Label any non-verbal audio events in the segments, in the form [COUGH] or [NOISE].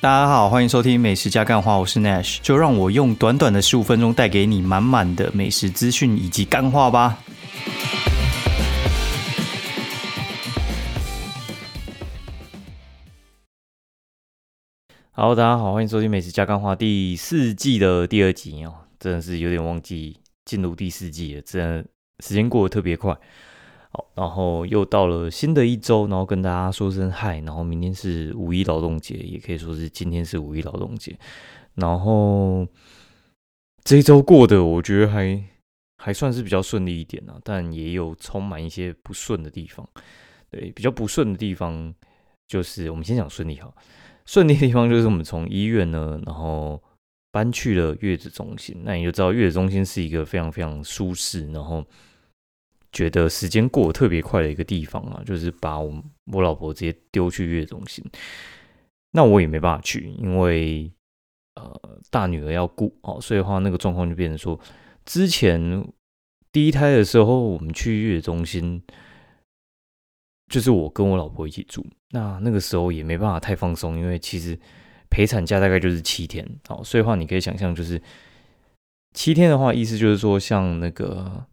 大家好，欢迎收听美食加干话，我是 Nash，就让我用短短的十五分钟带给你满满的美食资讯以及干话吧。好，大家好，欢迎收听美食加干话第四季的第二集哦，真的是有点忘记进入第四季了，真的时间过得特别快。好，然后又到了新的一周，然后跟大家说声嗨，然后明天是五一劳动节，也可以说是今天是五一劳动节。然后这一周过得我觉得还还算是比较顺利一点啊，但也有充满一些不顺的地方。对，比较不顺的地方就是我们先讲顺利哈，顺利的地方就是我们从医院呢，然后搬去了月子中心。那你就知道月子中心是一个非常非常舒适，然后。觉得时间过得特别快的一个地方啊，就是把我我老婆直接丢去月中心，那我也没办法去，因为呃大女儿要顾哦，所以的话那个状况就变成说，之前第一胎的时候我们去月中心，就是我跟我老婆一起住，那那个时候也没办法太放松，因为其实陪产假大概就是七天哦，所以话你可以想象，就是七天的话，意思就是说像那个。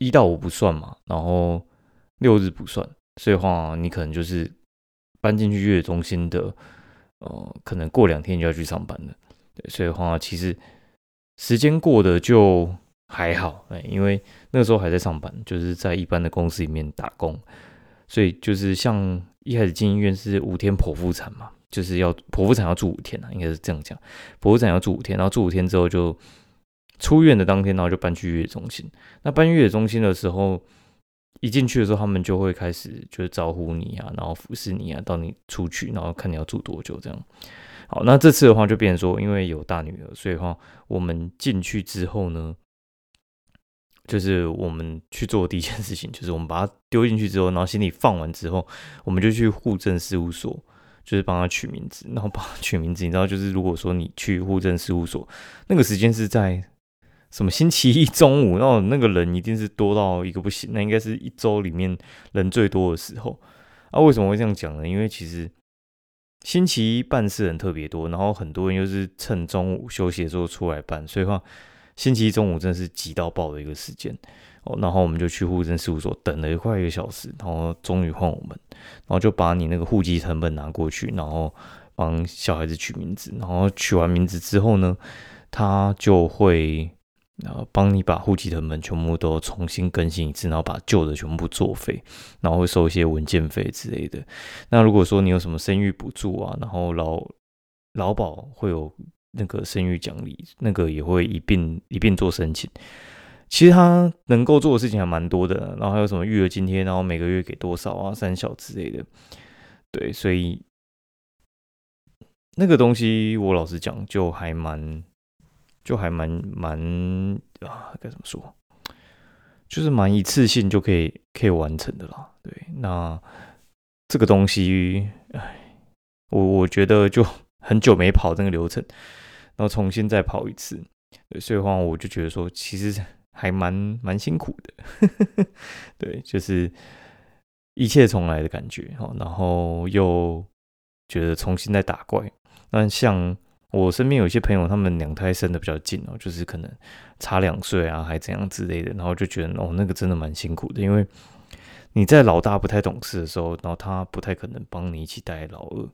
一到五不算嘛，然后六日不算，所以话你可能就是搬进去月中心的，呃，可能过两天就要去上班了。对，所以的话其实时间过得就还好，哎，因为那时候还在上班，就是在一般的公司里面打工，所以就是像一开始进医院是五天剖腹产嘛，就是要剖腹产要住五天啊，应该是这样讲，剖腹产要住五天，然后住五天之后就。出院的当天，然后就搬去月中心。那搬月中心的时候，一进去的时候，他们就会开始就是招呼你啊，然后服侍你啊，到你出去，然后看你要住多久这样。好，那这次的话就变成说，因为有大女儿，所以话我们进去之后呢，就是我们去做第一件事情，[LAUGHS] 就是我们把她丢进去之后，然后行李放完之后，我们就去户政事务所，就是帮她取名字，然后帮她取名字。你知道，就是如果说你去户政事务所，那个时间是在。什么星期一中午，然后那个人一定是多到一个不行，那应该是一周里面人最多的时候啊？为什么会这样讲呢？因为其实星期一办事人特别多，然后很多人又是趁中午休息的时候出来办，所以话星期一中午真的是挤到爆的一个时间哦。然后我们就去户政事务所等了快一个小时，然后终于换我们，然后就把你那个户籍成本拿过去，然后帮小孩子取名字，然后取完名字之后呢，他就会。然后帮你把户籍的门全部都重新更新一次，然后把旧的全部作废，然后会收一些文件费之类的。那如果说你有什么生育补助啊，然后劳劳保会有那个生育奖励，那个也会一并一并做申请。其实他能够做的事情还蛮多的，然后还有什么育儿津贴，然后每个月给多少啊，三小之类的。对，所以那个东西我老实讲就还蛮。就还蛮蛮啊，该怎么说？就是蛮一次性就可以可以完成的啦。对，那这个东西，哎，我我觉得就很久没跑这个流程，然后重新再跑一次，所以话我就觉得说，其实还蛮蛮辛苦的。[LAUGHS] 对，就是一切重来的感觉哈，然后又觉得重新再打怪，那像。我身边有些朋友，他们两胎生的比较近哦，就是可能差两岁啊，还怎样之类的，然后就觉得哦，那个真的蛮辛苦的，因为你在老大不太懂事的时候，然后他不太可能帮你一起带老二，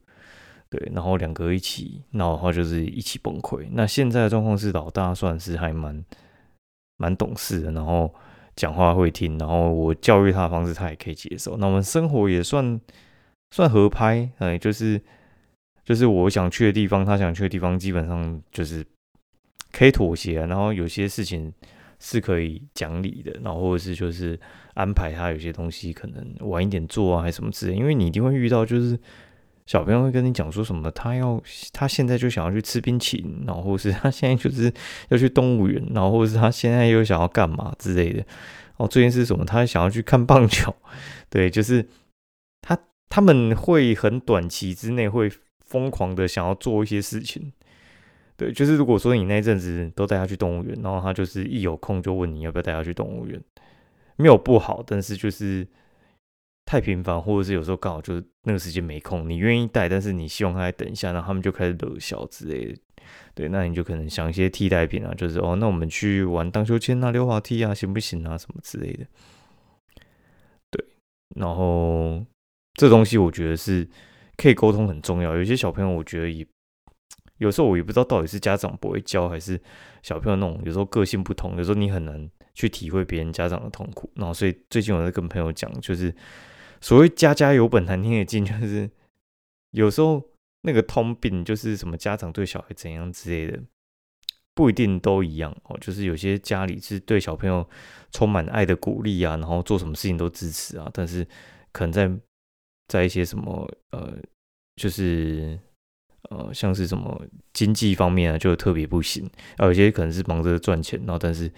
对，然后两个一起闹的话，就是一起崩溃。那现在的状况是，老大算是还蛮蛮懂事的，然后讲话会听，然后我教育他的方式他也可以接受，那我们生活也算算合拍，哎，就是。就是我想去的地方，他想去的地方，基本上就是可以妥协。然后有些事情是可以讲理的，然后或者是就是安排他有些东西可能晚一点做啊，还是什么之类。因为你一定会遇到，就是小朋友会跟你讲说什么，他要他现在就想要去吃冰淇淋，然后或是他现在就是要去动物园，然后或者是他现在又想要干嘛之类的。哦，最近是什么？他想要去看棒球。[LAUGHS] 对，就是他他们会很短期之内会。疯狂的想要做一些事情，对，就是如果说你那阵子都带他去动物园，然后他就是一有空就问你要不要带他去动物园，没有不好，但是就是太频繁，或者是有时候刚好就是那个时间没空，你愿意带，但是你希望他等一下，然后他们就开始冷笑之类的。对，那你就可能想一些替代品啊，就是哦，那我们去玩荡秋千啊、溜滑梯啊，行不行啊？什么之类的。对，然后这东西我觉得是可以沟通很重要。有些小朋友我觉得也有时候我也不知道到底是家长不会教，还是小朋友那种有时候个性不同，有时候你很难去体会别人家长的痛苦。然后所以最近我在跟朋友讲，就是。所谓家家有本难念的经，就是有时候那个通病就是什么家长对小孩怎样之类的，不一定都一样哦。就是有些家里是对小朋友充满爱的鼓励啊，然后做什么事情都支持啊，但是可能在在一些什么呃，就是呃，像是什么经济方面啊，就特别不行。啊，有些可能是忙着赚钱，然后但是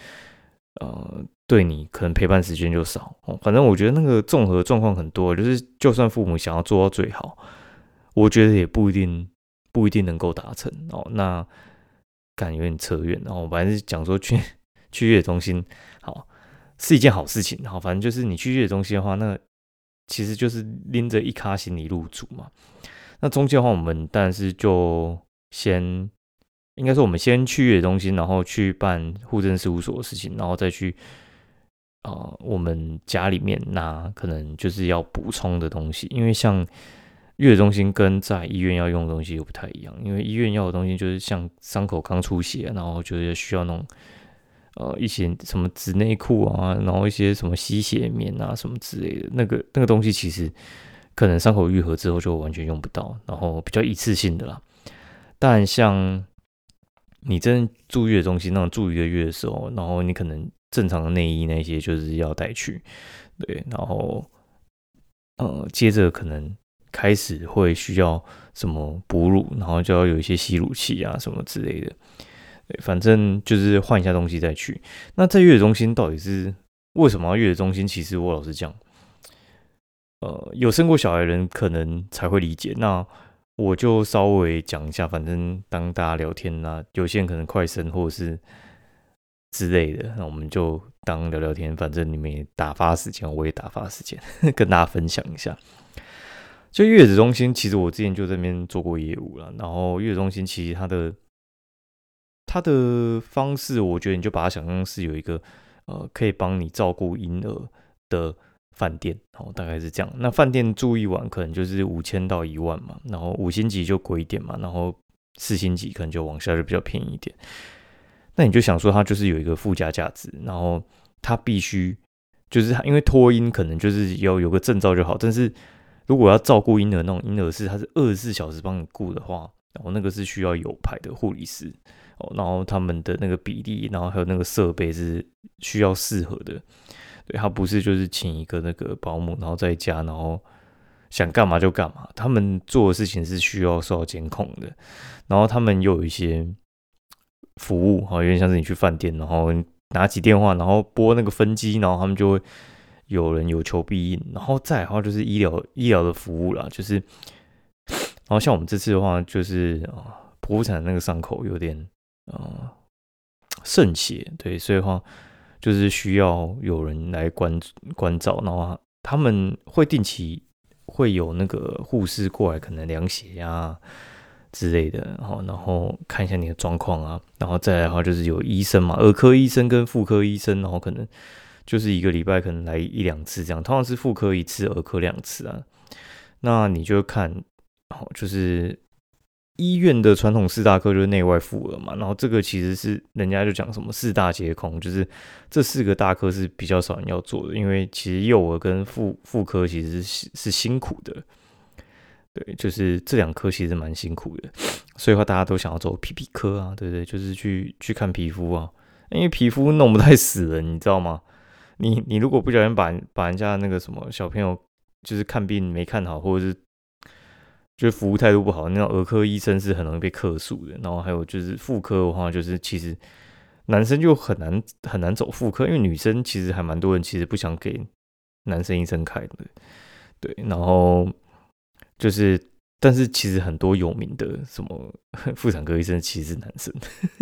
呃。对你可能陪伴时间就少哦，反正我觉得那个综合状况很多，就是就算父母想要做到最好，我觉得也不一定不一定能够达成哦。那感有点扯远，然后反正是讲说去 [LAUGHS] 去月中心，好是一件好事情。好，反正就是你去月中心的话，那其实就是拎着一卡行李入住嘛。那中间的话，我们但是就先应该说我们先去月中心，然后去办户政事务所的事情，然后再去。啊，我们家里面那可能就是要补充的东西，因为像月中心跟在医院要用的东西又不太一样。因为医院要的东西就是像伤口刚出血，然后就是需要那种呃一些什么纸内裤啊，然后一些什么吸血棉啊什么之类的，那个那个东西其实可能伤口愈合之后就完全用不到，然后比较一次性的啦。但像你真住月中心那种住一个月的时候，然后你可能。正常的内衣那些就是要带去，对，然后呃，接着可能开始会需要什么哺乳，然后就要有一些吸乳器啊什么之类的，反正就是换一下东西再去。那在月子中心到底是为什么月子中心？其实我老实讲，呃，有生过小孩人可能才会理解。那我就稍微讲一下，反正当大家聊天啊，有些人可能快生或者是。之类的，那我们就当聊聊天，反正你们也打发时间，我也打发时间，[LAUGHS] 跟大家分享一下。就月子中心，其实我之前就在那边做过业务了。然后月子中心其实它的它的方式，我觉得你就把它想象是有一个呃可以帮你照顾婴儿的饭店，哦，大概是这样。那饭店住一晚可能就是五千到一万嘛，然后五星级就贵一点嘛，然后四星级可能就往下就比较便宜一点。那你就想说，它就是有一个附加价值，然后它必须就是因为托婴可能就是要有个证照就好，但是如果要照顾婴儿那种婴儿室，它是二十四小时帮你顾的话，然后那个是需要有牌的护理师哦，然后他们的那个比例，然后还有那个设备是需要适合的，对，他不是就是请一个那个保姆，然后在家，然后想干嘛就干嘛，他们做的事情是需要受到监控的，然后他们又有一些。服务哈，有点像是你去饭店，然后拿起电话，然后拨那个分机，然后他们就会有人有求必应，然后再的话就是医疗医疗的服务啦，就是，然后像我们这次的话，就是啊，剖腹产那个伤口有点啊渗血，对，所以话就是需要有人来关关照，然后他们会定期会有那个护士过来，可能量血压。之类的，然后然后看一下你的状况啊，然后再来的话就是有医生嘛，儿科医生跟妇科医生，然后可能就是一个礼拜可能来一两次这样，通常是妇科一次，儿科两次啊。那你就看，哦，就是医院的传统四大科就是内外妇儿嘛，然后这个其实是人家就讲什么四大皆空，就是这四个大科是比较少人要做的，因为其实幼儿跟妇妇科其实是是辛苦的。对，就是这两科其实蛮辛苦的，所以话大家都想要做皮皮科啊，对不对？就是去去看皮肤啊，因为皮肤弄不太死人，你知道吗？你你如果不小心把把人家那个什么小朋友就是看病没看好，或者是就是服务态度不好，那种儿科医生是很容易被克诉的。然后还有就是妇科的话，就是其实男生就很难很难走妇科，因为女生其实还蛮多人其实不想给男生医生开的，对，然后。就是，但是其实很多有名的什么 [LAUGHS] 妇产科医生其实是男生，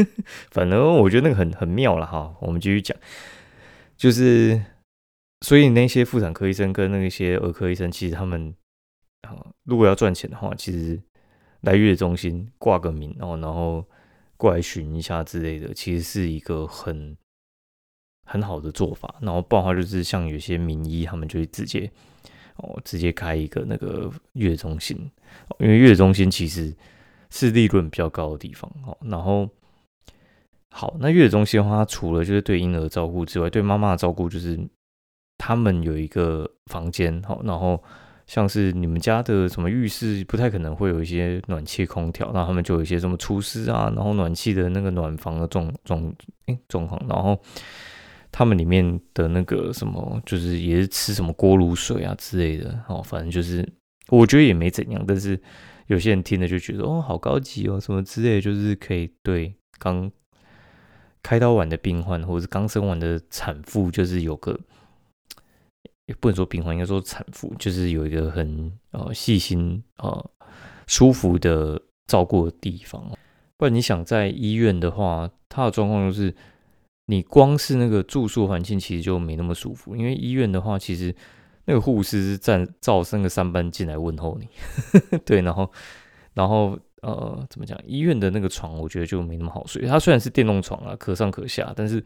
[LAUGHS] 反正我觉得那个很很妙了哈。我们继续讲，就是所以那些妇产科医生跟那些儿科医生，其实他们啊，如果要赚钱的话，其实来月中心挂个名，然后然后过来寻一下之类的，其实是一个很很好的做法。然后不然的话，就是像有些名医，他们就会直接哦，直接开一个那个月中心，因为月中心其实是利润比较高的地方哦。然后好，那月中心的话，除了就是对婴儿照顾之外，对妈妈的照顾就是。他们有一个房间，好，然后像是你们家的什么浴室，不太可能会有一些暖气空调，那他们就有一些什么厨师啊，然后暖气的那个暖房的状状诶状况，然后他们里面的那个什么，就是也是吃什么锅炉水啊之类的，哦，反正就是我觉得也没怎样，但是有些人听了就觉得哦，好高级哦，什么之类，就是可以对刚开刀完的病患或者是刚生完的产妇，就是有个。也不能说病患，应该说产妇，就是有一个很呃细心呃舒服的照顾的地方。不然你想在医院的话，它的状况就是，你光是那个住宿环境其实就没那么舒服。因为医院的话，其实那个护士是站照三个三班进来问候你，[LAUGHS] 对，然后然后呃怎么讲？医院的那个床，我觉得就没那么好睡。它虽然是电动床啊，可上可下，但是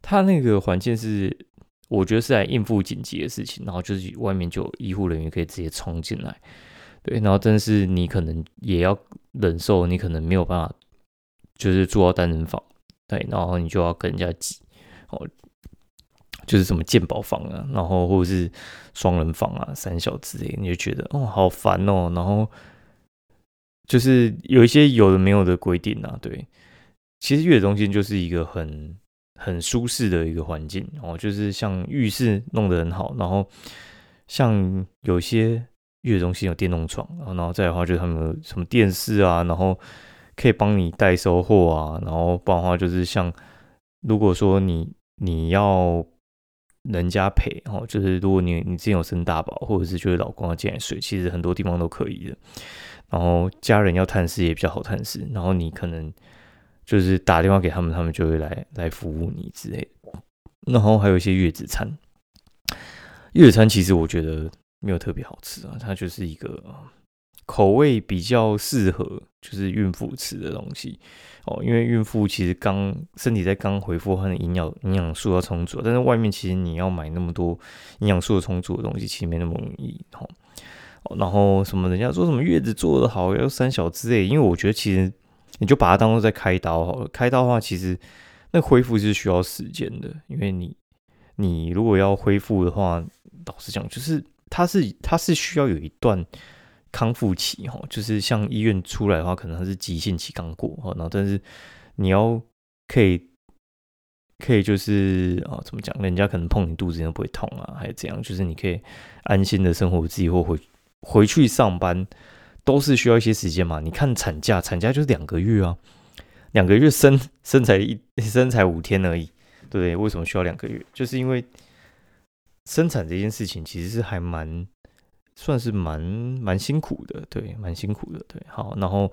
它那个环境是。我觉得是来应付紧急的事情，然后就是外面就医护人员可以直接冲进来，对，然后但是你可能也要忍受，你可能没有办法，就是住到单人房，对，然后你就要跟人家挤，哦，就是什么鉴宝房啊，然后或者是双人房啊、三小之类，你就觉得哦好烦哦，然后就是有一些有的没有的规定啊，对，其实月子中心就是一个很。很舒适的一个环境哦，就是像浴室弄得很好，然后像有些月中心有电动床，然后再的话就是他们什么电视啊，然后可以帮你代收货啊，然后不然的话就是像如果说你你要人家陪哦，就是如果你你之前有生大宝，或者是觉得老公要进来睡，其实很多地方都可以的。然后家人要探视也比较好探视，然后你可能。就是打电话给他们，他们就会来来服务你之类的。然后还有一些月子餐，月子餐其实我觉得没有特别好吃啊，它就是一个口味比较适合就是孕妇吃的东西哦。因为孕妇其实刚身体在刚恢复，它的营养营养素要充足，但是外面其实你要买那么多营养素的充足的东西，其实没那么容易哦。然后什么人家说什么月子做的好要三小之类，因为我觉得其实。你就把它当做在开刀好了。开刀的话，其实那恢复是需要时间的，因为你你如果要恢复的话，老实讲，就是它是它是需要有一段康复期哈。就是像医院出来的话，可能它是急性期刚过哈，然后但是你要可以可以就是啊，怎么讲？人家可能碰你肚子都不会痛啊，还是怎样？就是你可以安心的生活自己或回回去上班。都是需要一些时间嘛？你看产假，产假就是两个月啊，两个月生生才一生才五天而已，对不对？为什么需要两个月？就是因为生产这件事情其实是还蛮算是蛮蛮辛苦的，对，蛮辛苦的，对。好，然后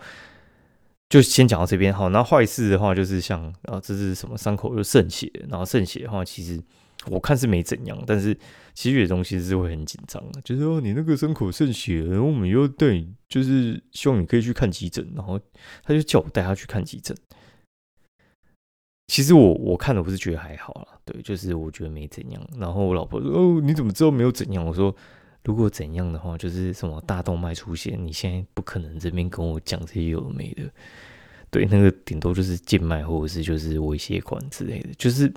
就先讲到这边。好，那坏事的话就是像啊，这是什么伤口又渗血，然后渗血的话，其实。我看是没怎样，但是其实有些东西是会很紧张的，就是说你那个伤口渗血，然后我们又对，就是希望你可以去看急诊，然后他就叫我带他去看急诊。其实我我看的，不是觉得还好啦，对，就是我觉得没怎样。然后我老婆说：“哦，你怎么知道没有怎样？”我说：“如果怎样的话，就是什么大动脉出血，你现在不可能这边跟我讲这些有的没的。对，那个顶多就是静脉或者是就是微血管之类的，就是。”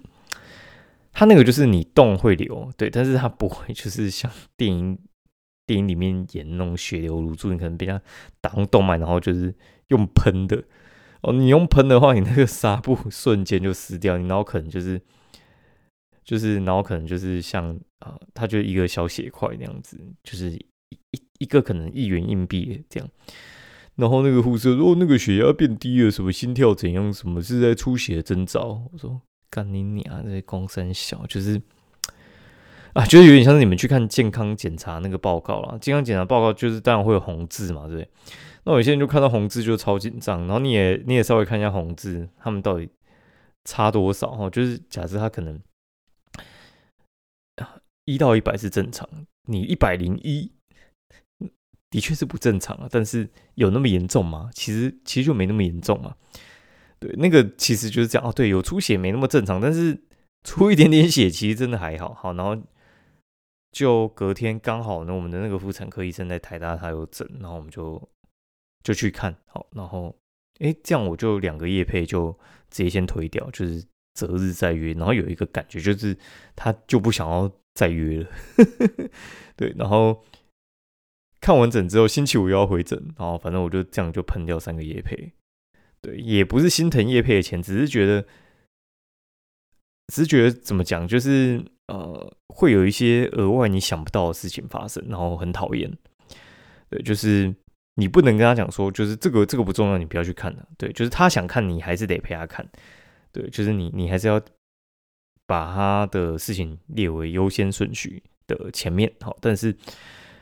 它那个就是你动会流，对，但是它不会 [LAUGHS] 就是像电影电影里面演那种血流如注，你可能被它打动脉，然后就是用喷的哦。你用喷的话，你那个纱布瞬间就撕掉，你然后可能就是就是然后可能就是像啊，它就一个小血块那样子，就是一一一个可能一元硬币这样。然后那个护士说：“哦那个血压变低了，什么心跳怎样，什么是在出血征兆？”我说。干你娘！这些公生小就是啊，就是有点像是你们去看健康检查那个报告啦。健康检查报告就是当然会有红字嘛，对不对？那有些人就看到红字就超紧张，然后你也你也稍微看一下红字，他们到底差多少哈？就是假设他可能一到一百是正常，你一百零一，的确是不正常啊。但是有那么严重吗？其实其实就没那么严重啊。对，那个其实就是这样哦。对，有出血没那么正常，但是出一点点血其实真的还好。好，然后就隔天刚好呢，我们的那个妇产科医生在台大他有诊，然后我们就就去看。好，然后哎，这样我就两个叶配就直接先推掉，就是择日再约。然后有一个感觉就是他就不想要再约了。[LAUGHS] 对，然后看完诊之后，星期五又要回诊，然后反正我就这样就喷掉三个叶配。对，也不是心疼叶佩的钱，只是觉得，只是觉得怎么讲，就是呃，会有一些额外你想不到的事情发生，然后很讨厌。对，就是你不能跟他讲说，就是这个这个不重要，你不要去看了。对，就是他想看，你还是得陪他看。对，就是你你还是要把他的事情列为优先顺序的前面。好，但是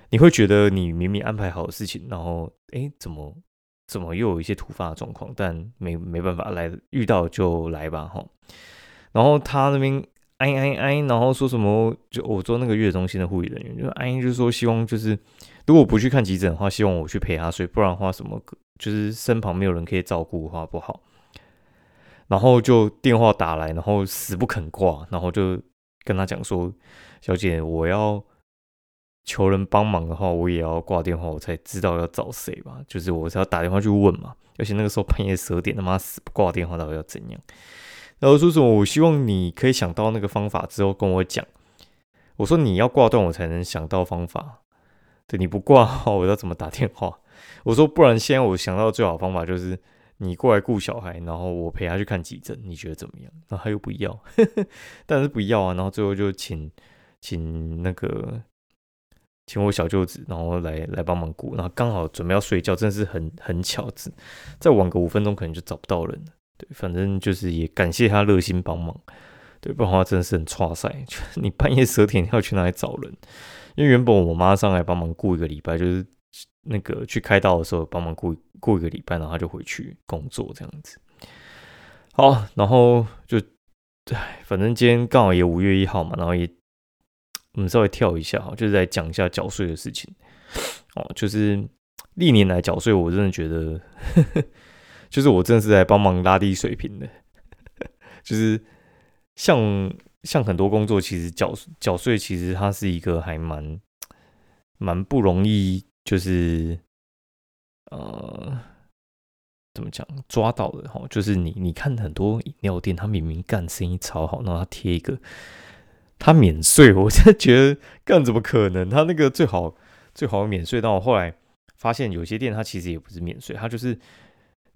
你会觉得你明明安排好的事情，然后哎，怎么？怎么又有一些突发的状况？但没没办法来，遇到就来吧哈。然后他那边哎哎哎，然后说什么？就我做那个月中心的护理人员，就哎就是说希望就是如果不去看急诊的话，希望我去陪他睡，不然的话什么就是身旁没有人可以照顾的话不好。然后就电话打来，然后死不肯挂，然后就跟他讲说：“小姐，我要。”求人帮忙的话，我也要挂电话，我才知道要找谁吧。就是我是要打电话去问嘛，而且那个时候半夜十二点，他妈死不挂电话，到底要怎样？然后说什么？我希望你可以想到那个方法之后跟我讲。我说你要挂断，我才能想到方法。对，你不挂号，我要怎么打电话？[LAUGHS] 我说不然，现在我想到最好的方法就是你过来顾小孩，然后我陪他去看急诊，你觉得怎么样？然后他又不要，[LAUGHS] 但是不要啊。然后最后就请请那个。请我小舅子，然后来来帮忙顾，然后刚好准备要睡觉，真的是很很巧子，再晚个五分钟可能就找不到人了。对，反正就是也感谢他热心帮忙，对，不然的话真的是很差赛。[LAUGHS] 你半夜十二点要去哪里找人？因为原本我妈上来帮忙顾一个礼拜，就是那个去开刀的时候帮忙顾顾一个礼拜，然后他就回去工作这样子。好，然后就，唉，反正今天刚好也五月一号嘛，然后也。我们稍微跳一下哈，就是来讲一下缴税的事情哦。就是历年来缴税，我真的觉得，[LAUGHS] 就是我真的是在帮忙拉低水平的。[LAUGHS] 就是像像很多工作，其实缴缴税其实它是一个还蛮蛮不容易，就是呃怎么讲抓到的哈。就是你你看很多饮料店，他明明干生意超好，然后他贴一个。他免税，我真的觉得干怎么可能？他那个最好最好免税，但我后来发现有些店他其实也不是免税，他就是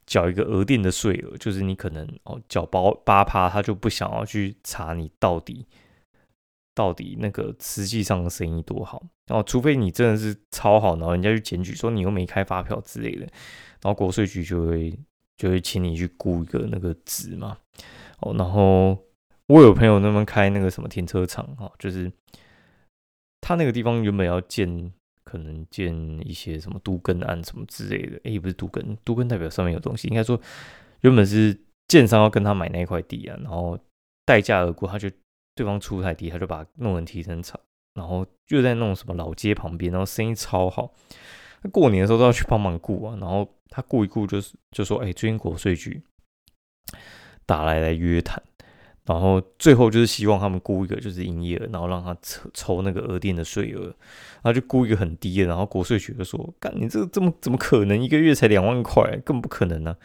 缴一个额定的税额，就是你可能哦缴包八趴，他就不想要去查你到底到底那个实际上的生意多好，然后除非你真的是超好，然后人家去检举说你又没开发票之类的，然后国税局就会就会请你去估一个那个值嘛，哦，然后。我有朋友那边开那个什么停车场哈，就是他那个地方原本要建，可能建一些什么都根案什么之类的，哎，不是都根，都根代表上面有东西，应该说原本是建商要跟他买那一块地啊，然后待价而沽，他就对方出太低，他就把弄成停车场，然后就在那种什么老街旁边，然后生意超好，过年的时候都要去帮忙顾啊，然后他顾一顾就是就说，哎，最近国税局打来来约谈。然后最后就是希望他们估一个就是营业额，然后让他抽抽那个额定的税额，然后就估一个很低的，然后国税局就说：“干你这个这么怎么可能？一个月才两万块，根本不可能呢。”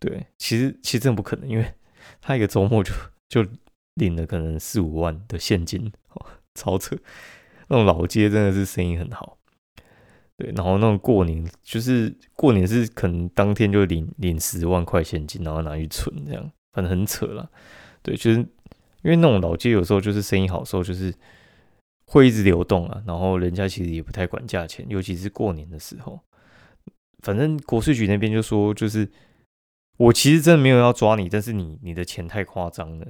对，[LAUGHS] 其实其实真的不可能，因为他一个周末就就领了可能四五万的现金，超扯。那种老街真的是生意很好，对，然后那种过年就是过年是可能当天就领领十万块现金，然后拿去存，这样反正很扯了。对，就是因为那种老街有时候就是生意好时候，就是会一直流动啊，然后人家其实也不太管价钱，尤其是过年的时候。反正国税局那边就说，就是我其实真的没有要抓你，但是你你的钱太夸张了。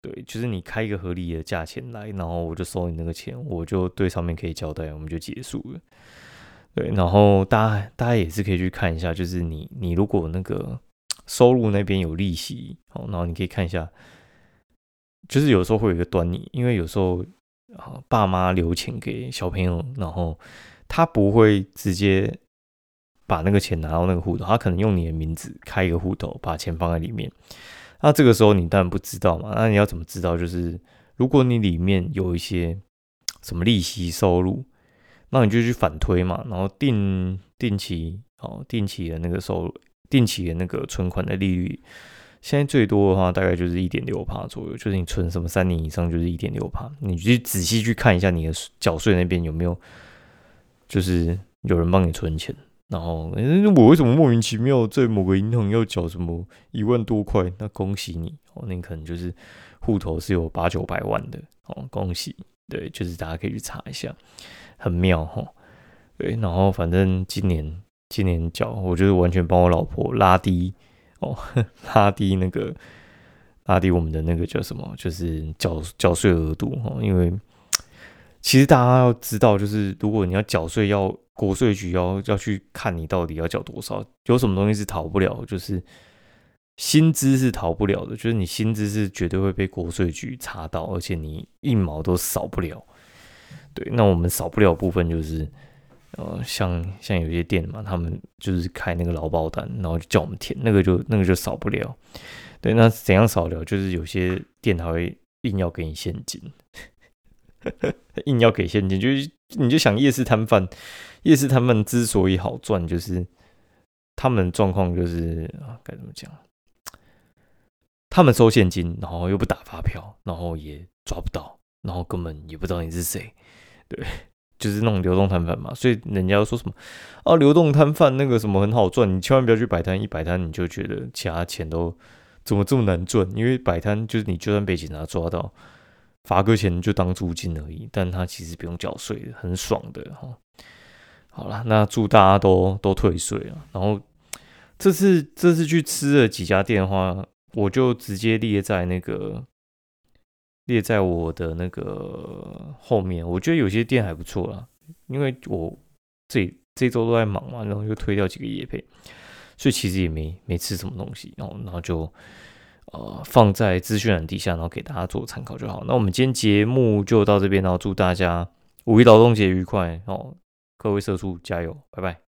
对，就是你开一个合理的价钱来，然后我就收你那个钱，我就对上面可以交代，我们就结束了。对，然后大家大家也是可以去看一下，就是你你如果那个收入那边有利息，好，然后你可以看一下。就是有时候会有一个端倪，因为有时候啊爸妈留钱给小朋友，然后他不会直接把那个钱拿到那个户头，他可能用你的名字开一个户头，把钱放在里面。那这个时候你当然不知道嘛，那你要怎么知道？就是如果你里面有一些什么利息收入，那你就去反推嘛，然后定定期哦，定期的那个收入，定期的那个存款的利率，现在最多的话大概就是一点六帕左右，就是你存什么三年以上就是一点六帕，你去仔细去看一下你的缴税那边有没有，就是有人帮你存钱。然后，那我为什么莫名其妙在某个银行要缴什么一万多块？那恭喜你哦，那可能就是户头是有八九百万的哦，恭喜！对，就是大家可以去查一下，很妙哈。对，然后反正今年今年缴，我就是完全帮我老婆拉低哦，[LAUGHS] 拉低那个拉低我们的那个叫什么，就是缴缴税额度哦。因为其实大家要知道，就是如果你要缴税要。国税局要要去看你到底要缴多少，有什么东西是逃不了，就是薪资是逃不了的，就是你薪资是绝对会被国税局查到，而且你一毛都少不了。对，那我们少不了部分就是，呃，像像有些店嘛，他们就是开那个劳保单，然后就叫我们填，那个就那个就少不了。对，那怎样少了？就是有些店还会硬要给你现金。[LAUGHS] 硬要给现金，就是你就想夜市摊贩，夜市摊贩之所以好赚，就是他们状况就是啊，该怎么讲？他们收现金，然后又不打发票，然后也抓不到，然后根本也不知道你是谁，对，就是那种流动摊贩嘛。所以人家说什么啊，流动摊贩那个什么很好赚，你千万不要去摆摊，一摆摊你就觉得其他钱都怎么这么难赚？因为摆摊就是你就算被警察抓到。罚个钱就当租金而已，但他其实不用缴税，很爽的哈。好了，那祝大家都都退税了。然后这次这次去吃了几家店的话，我就直接列在那个列在我的那个后面。我觉得有些店还不错啦，因为我这这周都在忙嘛，然后又推掉几个夜配，所以其实也没没吃什么东西。然后然后就。呃，放在资讯栏底下，然后给大家做参考就好。那我们今天节目就到这边，然后祝大家五一劳动节愉快哦！各位社畜加油，拜拜。